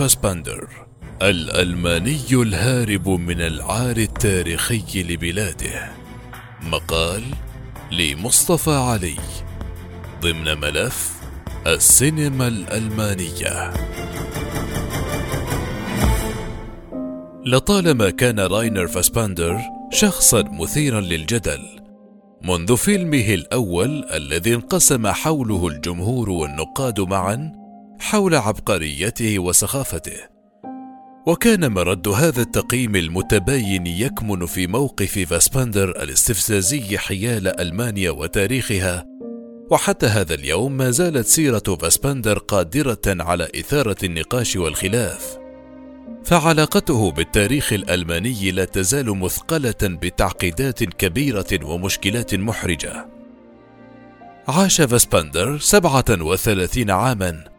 فاسباندر الألماني الهارب من العار التاريخي لبلاده. مقال لمصطفى علي ضمن ملف السينما الألمانية. لطالما كان راينر فاسباندر شخصا مثيرا للجدل منذ فيلمه الأول الذي انقسم حوله الجمهور والنقاد معا حول عبقريته وسخافته. وكان مرد هذا التقييم المتباين يكمن في موقف فاسباندر الاستفزازي حيال ألمانيا وتاريخها. وحتى هذا اليوم ما زالت سيرة فاسباندر قادرة على إثارة النقاش والخلاف. فعلاقته بالتاريخ الألماني لا تزال مثقلة بتعقيدات كبيرة ومشكلات محرجة. عاش فاسباندر سبعة وثلاثين عاما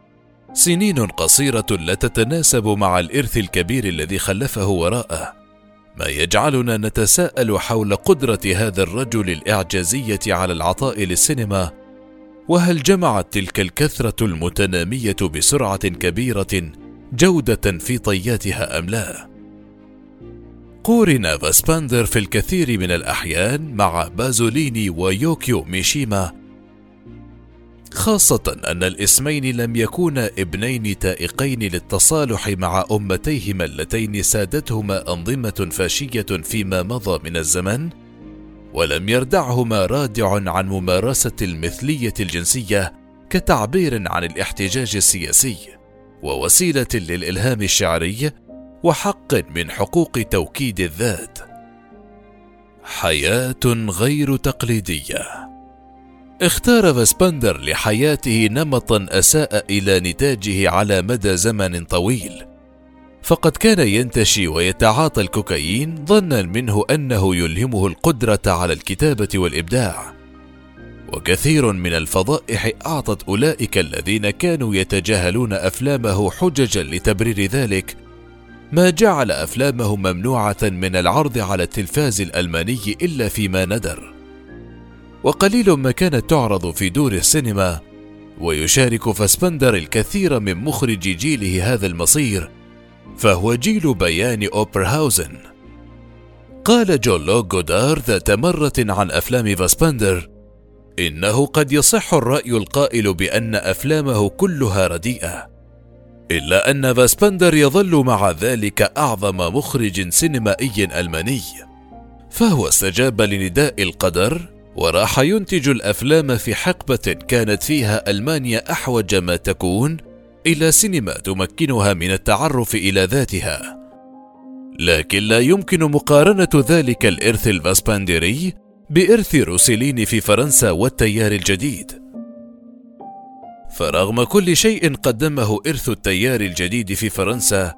سنين قصيرة لا تتناسب مع الإرث الكبير الذي خلفه وراءه ما يجعلنا نتساءل حول قدرة هذا الرجل الإعجازية على العطاء للسينما وهل جمعت تلك الكثرة المتنامية بسرعة كبيرة جودة في طياتها أم لا؟ قورن فاسباندر في الكثير من الأحيان مع بازوليني ويوكيو ميشيما خاصة أن الاسمين لم يكونا ابنين تائقين للتصالح مع أمتيهما اللتين سادتهما أنظمة فاشية فيما مضى من الزمن، ولم يردعهما رادع عن ممارسة المثلية الجنسية كتعبير عن الاحتجاج السياسي. ووسيلة للإلهام الشعري وحق من حقوق توكيد الذات حياة غير تقليدية اختار فاسبندر لحياته نمطا أساء إلى نتاجه على مدى زمن طويل. فقد كان ينتشي ويتعاطى الكوكايين ظنا منه أنه يلهمه القدرة على الكتابة والإبداع. وكثير من الفضائح أعطت أولئك الذين كانوا يتجاهلون أفلامه حججا لتبرير ذلك ما جعل أفلامه ممنوعة من العرض على التلفاز الألماني إلا فيما ندر. وقليل ما كانت تعرض في دور السينما ويشارك فاسبندر الكثير من مخرجي جيله هذا المصير فهو جيل بيان أوبرهاوزن. قال جان لوك جودار ذات مرة عن أفلام فاسبندر إنه قد يصح الرأي القائل بأن أفلامه كلها رديئة إلا أن فاسبندر يظل مع ذلك أعظم مخرج سينمائي ألماني فهو استجاب لنداء القدر وراح ينتج الأفلام في حقبة كانت فيها ألمانيا أحوج ما تكون إلى سينما تمكنها من التعرف إلى ذاتها. لكن لا يمكن مقارنة ذلك الإرث الفاسبندري بإرث روسيليني في فرنسا والتيار الجديد. فرغم كل شيء قدمه إرث التيار الجديد في فرنسا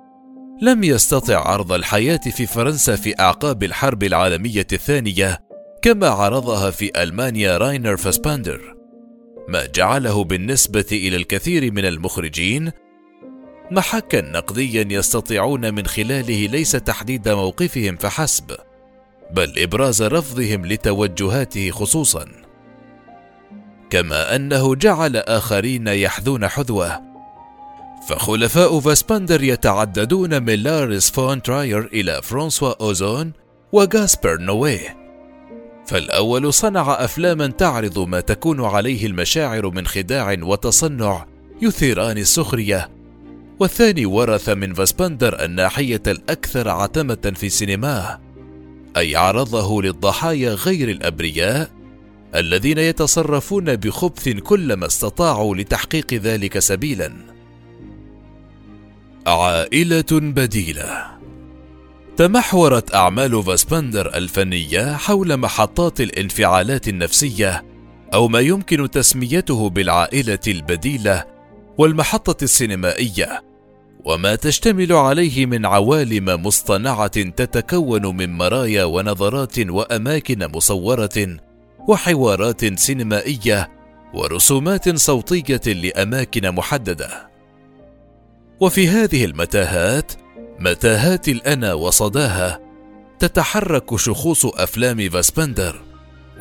لم يستطع عرض الحياة في فرنسا في أعقاب الحرب العالمية الثانية كما عرضها في ألمانيا راينر فاسباندر ما جعله بالنسبة إلى الكثير من المخرجين محكا نقديا يستطيعون من خلاله ليس تحديد موقفهم فحسب بل إبراز رفضهم لتوجهاته خصوصا. كما أنه جعل آخرين يحذون حذوه فخلفاء فاسبندر يتعددون من لارس فون تراير إلى فرانسوا أوزون وغاسبر نويه. فالأول صنع أفلاما تعرض ما تكون عليه المشاعر من خداع وتصنع يثيران السخرية. والثاني ورث من فاسبندر الناحية الأكثر عتمة في سينماه أي عرضه للضحايا غير الأبرياء الذين يتصرفون بخبث كلما استطاعوا لتحقيق ذلك سبيلا. عائلة بديلة. تمحورت أعمال فاسبندر الفنية حول محطات الانفعالات النفسية أو ما يمكن تسميته بالعائلة البديلة والمحطة السينمائية وما تشتمل عليه من عوالم مصطنعة تتكون من مرايا ونظرات وأماكن مصورة وحوارات سينمائية ورسومات صوتية لأماكن محددة. وفي هذه المتاهات متاهات الأنا وصداها تتحرك شخوص أفلام فاسبندر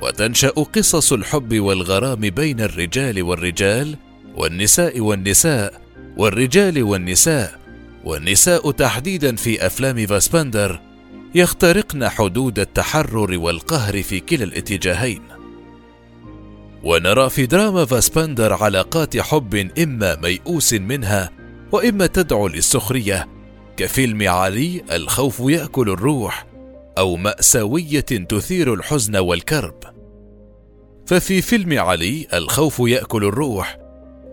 وتنشأ قصص الحب والغرام بين الرجال والرجال والنساء والنساء والرجال والنساء والنساء تحديدا في أفلام فاسبندر يخترقن حدود التحرر والقهر في كلا الاتجاهين. ونرى في دراما فاسبندر علاقات حب إما ميؤوس منها وإما تدعو للسخرية كفيلم علي الخوف يأكل الروح أو مأساوية تثير الحزن والكرب. ففي فيلم علي الخوف يأكل الروح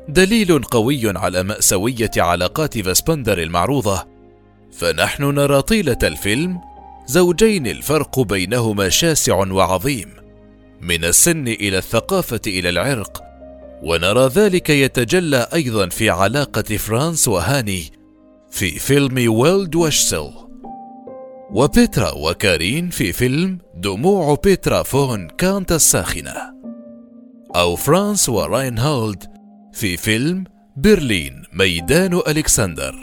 دليل قوي على مأساوية علاقات فاسبندر المعروضة. فنحن نرى طيلة الفيلم زوجين الفرق بينهما شاسع وعظيم من السن إلى الثقافة إلى العرق. ونرى ذلك يتجلى أيضا في علاقة فرانز وهاني في فيلم وايلد وشسل وبيترا وكارين في فيلم دموع بيترا فون كانت الساخنة. أو فرانز وراينهولد في فيلم برلين ميدان ألكسندر.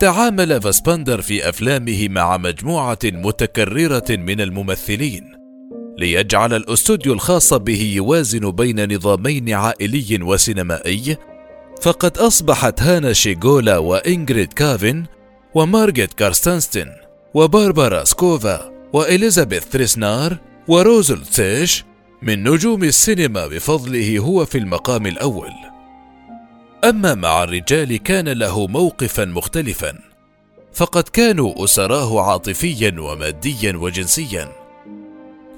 تعامل فاسبندر في أفلامه مع مجموعة متكررة من الممثلين ليجعل الأستوديو الخاص به يوازن بين نظامين عائلي وسينمائي فقد أصبحت هانا شيغولا وإنجريد كافن ومارغيت كارستانستين وباربارا سكوفا وإليزابيث تريسنار وروزل تسيش من نجوم السينما بفضله هو في المقام الأول. أما مع الرجال كان له موقفا مختلفا فقد كانوا أسراه عاطفيا وماديا وجنسيا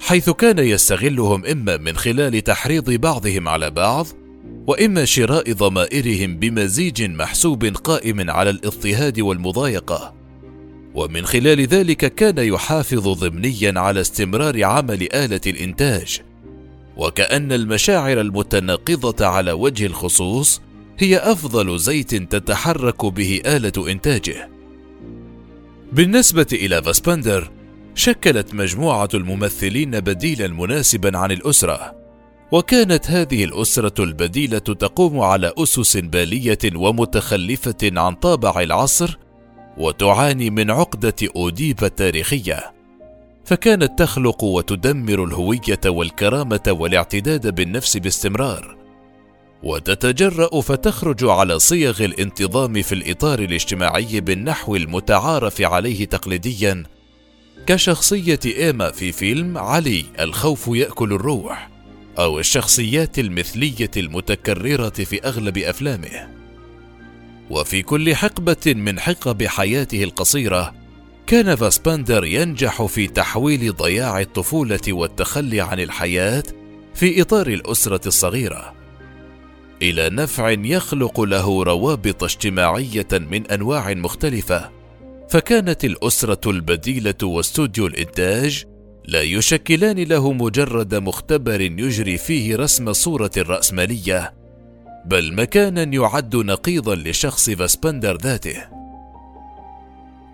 حيث كان يستغلهم إما من خلال تحريض بعضهم على بعض واما شراء ضمائرهم بمزيج محسوب قائم على الاضطهاد والمضايقة. ومن خلال ذلك كان يحافظ ضمنيا على استمرار عمل آلة الإنتاج. وكأن المشاعر المتناقضة على وجه الخصوص هي أفضل زيت تتحرك به آلة إنتاجه. بالنسبة إلى فاسبندر شكلت مجموعة الممثلين بديلا مناسبا عن الأسرة. وكانت هذه الأسرة البديلة تقوم على أسس بالية ومتخلفة عن طابع العصر وتعاني من عقدة أوديب التاريخيه فكانت تخلق وتدمر الهوية والكرامة والاعتداد بالنفس باستمرار. وتتجرأ فتخرج على صيغ الانتظام في الإطار الاجتماعي بالنحو المتعارف عليه تقليديا كشخصية إيما في فيلم علي الخوف يأكل الروح. أو الشخصيات المثلية المتكررة في أغلب أفلامه. وفي كل حقبة من حقب حياته القصيرة، كان فاسباندر ينجح في تحويل ضياع الطفولة والتخلي عن الحياة في إطار الأسرة الصغيرة إلى نفع يخلق له روابط اجتماعية من أنواع مختلفة، فكانت الأسرة البديلة واستوديو الإنتاج لا يشكلان له مجرد مختبر يجري فيه رسم صورة الرأسمالية، بل مكانا يعد نقيضا لشخص فاسبندر ذاته.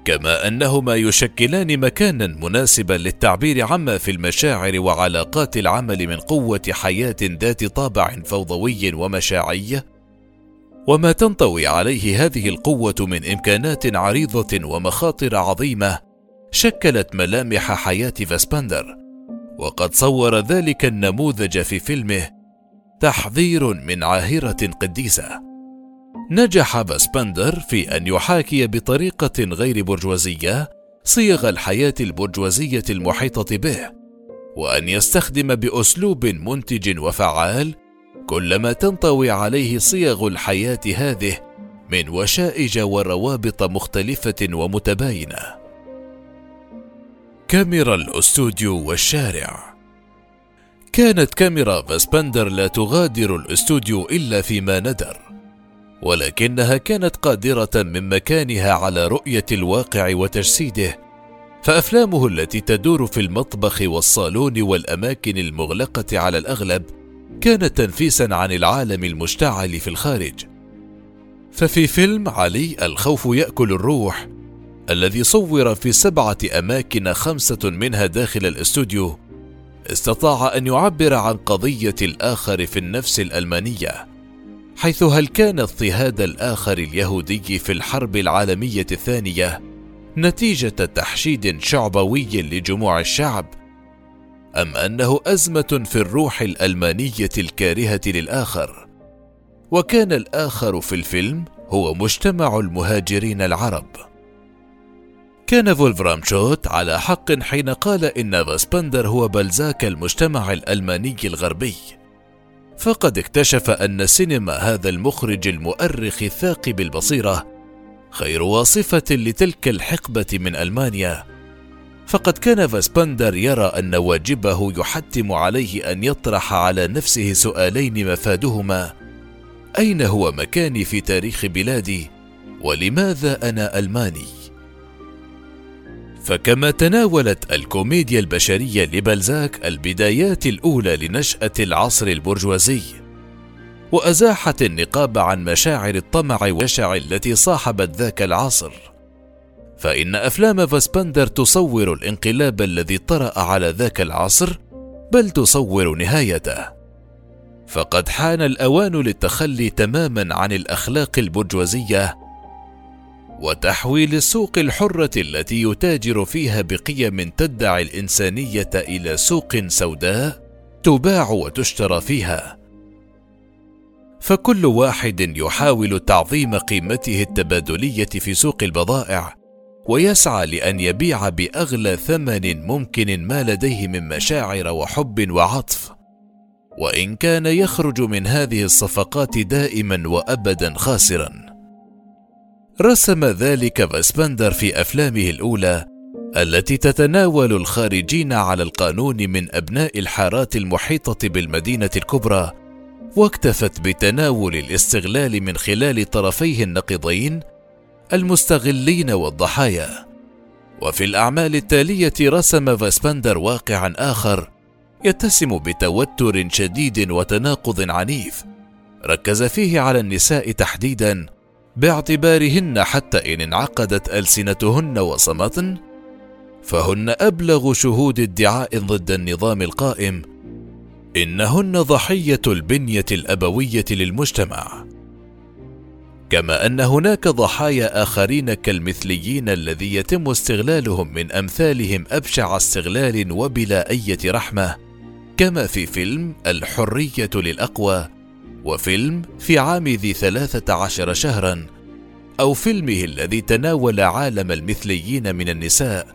كما أنهما يشكلان مكانا مناسبا للتعبير عما في المشاعر وعلاقات العمل من قوة حياة ذات طابع فوضوي ومشاعي، وما تنطوي عليه هذه القوة من إمكانات عريضة ومخاطر عظيمة شكلت ملامح حياة فاسبندر وقد صور ذلك النموذج في فيلمه تحذير من عاهرة قديسة. نجح فاسبندر في أن يحاكي بطريقة غير برجوازية صيغ الحياة البرجوازية المحيطة به وأن يستخدم بأسلوب منتج وفعال كل ما تنطوي عليه صيغ الحياة هذه من وشائج وروابط مختلفة ومتباينة. كاميرا الاستوديو والشارع. كانت كاميرا فاسبندر لا تغادر الاستوديو إلا فيما ندر ولكنها كانت قادرة من مكانها على رؤية الواقع وتجسيده فأفلامه التي تدور في المطبخ والصالون والأماكن المغلقة على الأغلب كانت تنفيسا عن العالم المشتعل في الخارج. ففي فيلم علي الخوف يأكل الروح الذي صور في سبعة أماكن خمسة منها داخل الاستوديو استطاع أن يعبر عن قضية الآخر في النفس الألمانية حيث هل كان اضطهاد الآخر اليهودي في الحرب العالمية الثانية نتيجة تحشيد شعبوي لجموع الشعب أم أنه أزمة في الروح الألمانية الكارهة للآخر؟ وكان الآخر في الفيلم هو مجتمع المهاجرين العرب. كان فولفرام شوت على حق حين قال إن فاسبندر هو بلزاك المجتمع الألماني الغربي. فقد اكتشف أن سينما هذا المخرج المؤرخ الثاقب البصيرة خير واصفة لتلك الحقبة من ألمانيا. فقد كان فاسبندر يرى أن واجبه يحتم عليه أن يطرح على نفسه سؤالين مفادهما. أين هو مكاني في تاريخ بلادي؟ ولماذا أنا ألماني؟ فكما تناولت الكوميديا البشرية لبلزاك البدايات الأولى لنشأة العصر البرجوازي وأزاحت النقاب عن مشاعر الطمع والجشع التي صاحبت ذاك العصر. فإن أفلام فاسبندر تصور الانقلاب الذي طرأ على ذاك العصر بل تصور نهايته. فقد حان الأوان للتخلي تماما عن الأخلاق البرجوازية وتحويل السوق الحرة التي يتاجر فيها بقيم تدعي الإنسانية إلى سوق سوداء تباع وتشترى فيها. فكل واحد يحاول تعظيم قيمته التبادلية في سوق البضائع، ويسعى لأن يبيع بأغلى ثمن ممكن ما لديه من مشاعر وحب وعطف. وإن كان يخرج من هذه الصفقات دائما وأبدا خاسرا. رسم ذلك فاسبندر في أفلامه الأولى التي تتناول الخارجين على القانون من أبناء الحارات المحيطة بالمدينة الكبرى واكتفت بتناول الاستغلال من خلال طرفيه النقيضين المستغلين والضحايا. وفي الأعمال التالية رسم فاسبندر واقعا آخر يتسم بتوتر شديد وتناقض عنيف ركز فيه على النساء تحديدا باعتبارهن حتى إن انعقدت ألسنتهن وصمتن فهن أبلغ شهود ادعاء ضد النظام القائم. إنهن ضحية البنية الأبوية للمجتمع. كما أن هناك ضحايا آخرين كالمثليين الذي يتم استغلالهم من أمثالهم أبشع استغلال وبلا أية رحمة كما في فيلم الحرية للأقوى. وفيلم في عام ذي ثلاثة عشر شهرا أو فيلمه الذي تناول عالم المثليين من النساء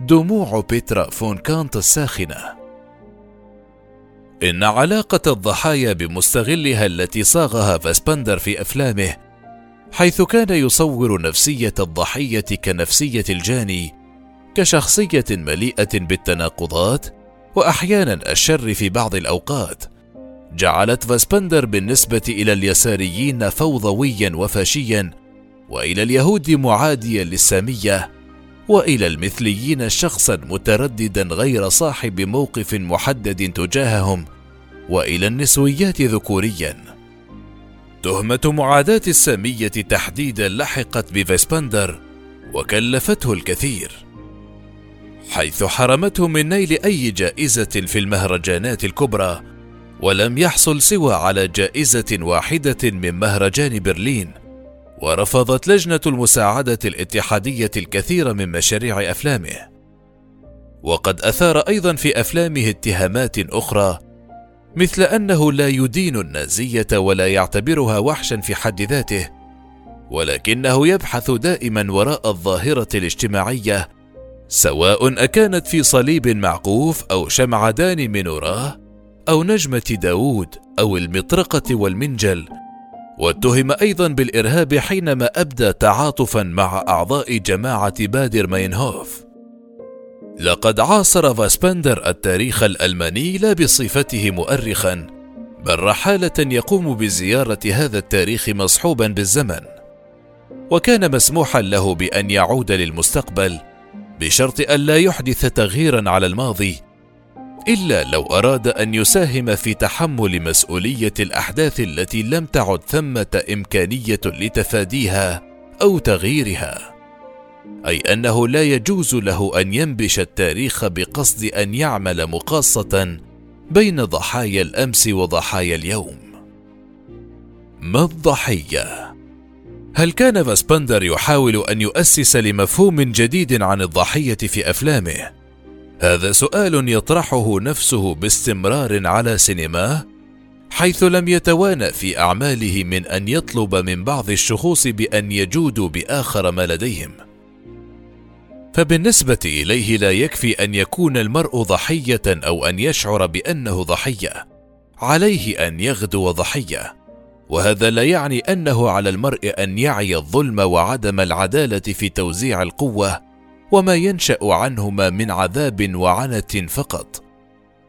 دموع بيترا فون كانت الساخنة. إن علاقة الضحايا بمستغلها التي صاغها فاسبندر في أفلامه حيث كان يصور نفسية الضحية كنفسية الجاني كشخصية مليئة بالتناقضات وأحيانا الشر في بعض الأوقات. جعلت فاسبندر بالنسبة إلى اليساريين فوضويا وفاشيا وإلى اليهود معاديا للسامية وإلى المثليين شخصا مترددا غير صاحب موقف محدد تجاههم وإلى النسويات ذكوريا. تهمة معاداة السامية تحديدا لحقت بفيسبندر وكلفته الكثير. حيث حرمته من نيل أي جائزة في المهرجانات الكبرى ولم يحصل سوى على جائزة واحدة من مهرجان برلين ورفضت لجنة المساعدة الاتحادية الكثير من مشاريع أفلامه. وقد أثار أيضا في أفلامه اتهامات أخرى مثل أنه لا يدين النازية ولا يعتبرها وحشا في حد ذاته ولكنه يبحث دائما وراء الظاهرة الاجتماعية سواء أكانت في صليب معقوف أو شمعدان منوراه أو نجمة داوود أو المطرقة والمنجل واتهم أيضا بالإرهاب حينما أبدى تعاطفا مع أعضاء جماعة بادر ماينهوف. لقد عاصر فاسبندر التاريخ الألماني لا بصفته مؤرخا بل رحالة يقوم بزيارة هذا التاريخ مصحوبا بالزمن. وكان مسموحا له بأن يعود للمستقبل بشرط ألا يحدث تغييرا على الماضي إلا لو أراد أن يساهم في تحمل مسؤولية الأحداث التي لم تعد ثمة إمكانية لتفاديها أو تغييرها. أي أنه لا يجوز له أن ينبش التاريخ بقصد أن يعمل مقاصة بين ضحايا الأمس وضحايا اليوم. ما الضحية؟ هل كان فاسبندر يحاول أن يؤسس لمفهوم جديد عن الضحية في أفلامه؟ هذا سؤال يطرحه نفسه باستمرار على سينماه حيث لم يتوانى في أعماله من أن يطلب من بعض الشخوص بأن يجودوا بآخر ما لديهم. فبالنسبة إليه لا يكفي أن يكون المرء ضحية أو أن يشعر بأنه ضحية عليه أن يغدو ضحية. وهذا لا يعني أنه على المرء أن يعي الظلم وعدم العدالة في توزيع القوة وما ينشأ عنهما من عذاب وعنة فقط.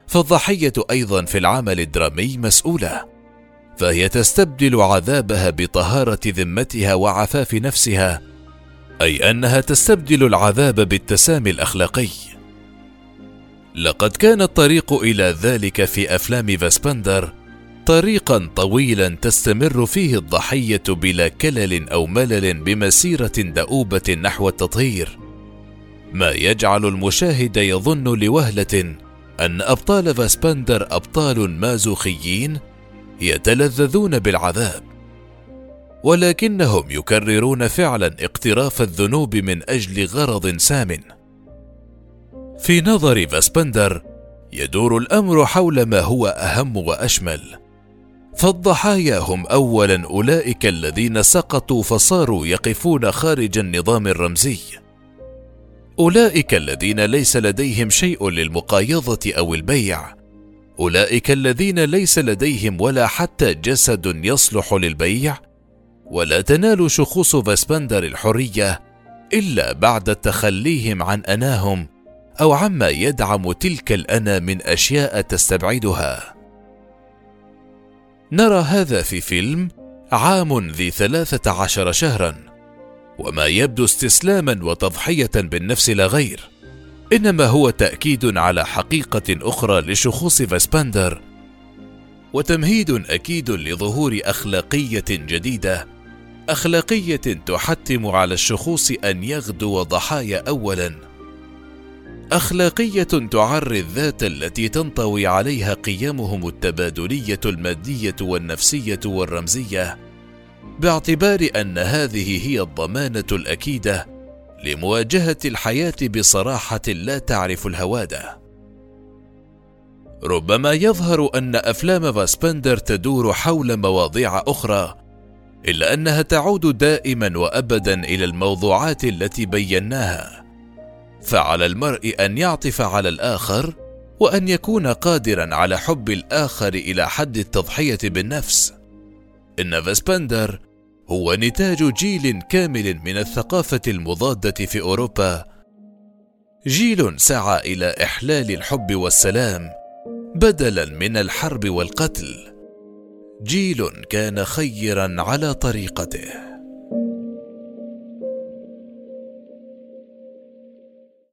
فالضحية أيضا في العمل الدرامي مسؤولة فهي تستبدل عذابها بطهارة ذمتها وعفاف نفسها أي أنها تستبدل العذاب بالتسامي الأخلاقي. لقد كان الطريق إلى ذلك في أفلام فاسبندر طريقا طويلا تستمر فيه الضحية بلا كلل أو ملل بمسيرة دؤوبة نحو التطهير. ما يجعل المشاهد يظن لوهلة أن أبطال فاسبندر أبطال مازوخيين يتلذذون بالعذاب ولكنهم يكررون فعلا اقتراف الذنوب من أجل غرض سام. في نظر فاسبندر يدور الأمر حول ما هو أهم وأشمل. فالضحايا هم اولا أولئك الذين سقطوا فصاروا يقفون خارج النظام الرمزي. أولئك الذين ليس لديهم شيء للمقايضة أو البيع. أولئك الذين ليس لديهم ولا حتى جسد يصلح للبيع. ولا تنال شخوص فاسبندر الحرية إلا بعد تخليهم عن أناهم أو عما يدعم تلك الأنا من أشياء تستبعدها. نرى هذا في فيلم عام ذي ثلاثة عشر شهرا. وما يبدو استسلاما وتضحية بالنفس لا غير إنما هو تأكيد على حقيقة أخرى لشخوص فاسبندر وتمهيد أكيد لظهور أخلاقية جديدة أخلاقية تحتم على الشخوص أن يغدو ضحايا اولا أخلاقية تعري الذات التي تنطوي عليها قيمهم التبادلية المادية والنفسية والرمزية. باعتبار أن هذه هي الضمانة الأكيدة لمواجهة الحياة بصراحة لا تعرف الهوادة. ربما يظهر أن أفلام فاسبندر تدور حول مواضيع أخرى إلا أنها تعود دائما وابدا إلى الموضوعات التي بيناها. فعلى المرء أن يعطف على الآخر وأن يكون قادرا على حب الآخر إلى حد التضحية بالنفس. إن فاسبندر هو نتاج جيل كامل من الثقافة المضادة في أوروبا. جيل سعى إلى إحلال الحب والسلام بدلا من الحرب والقتل. جيل كان خيرا على طريقته.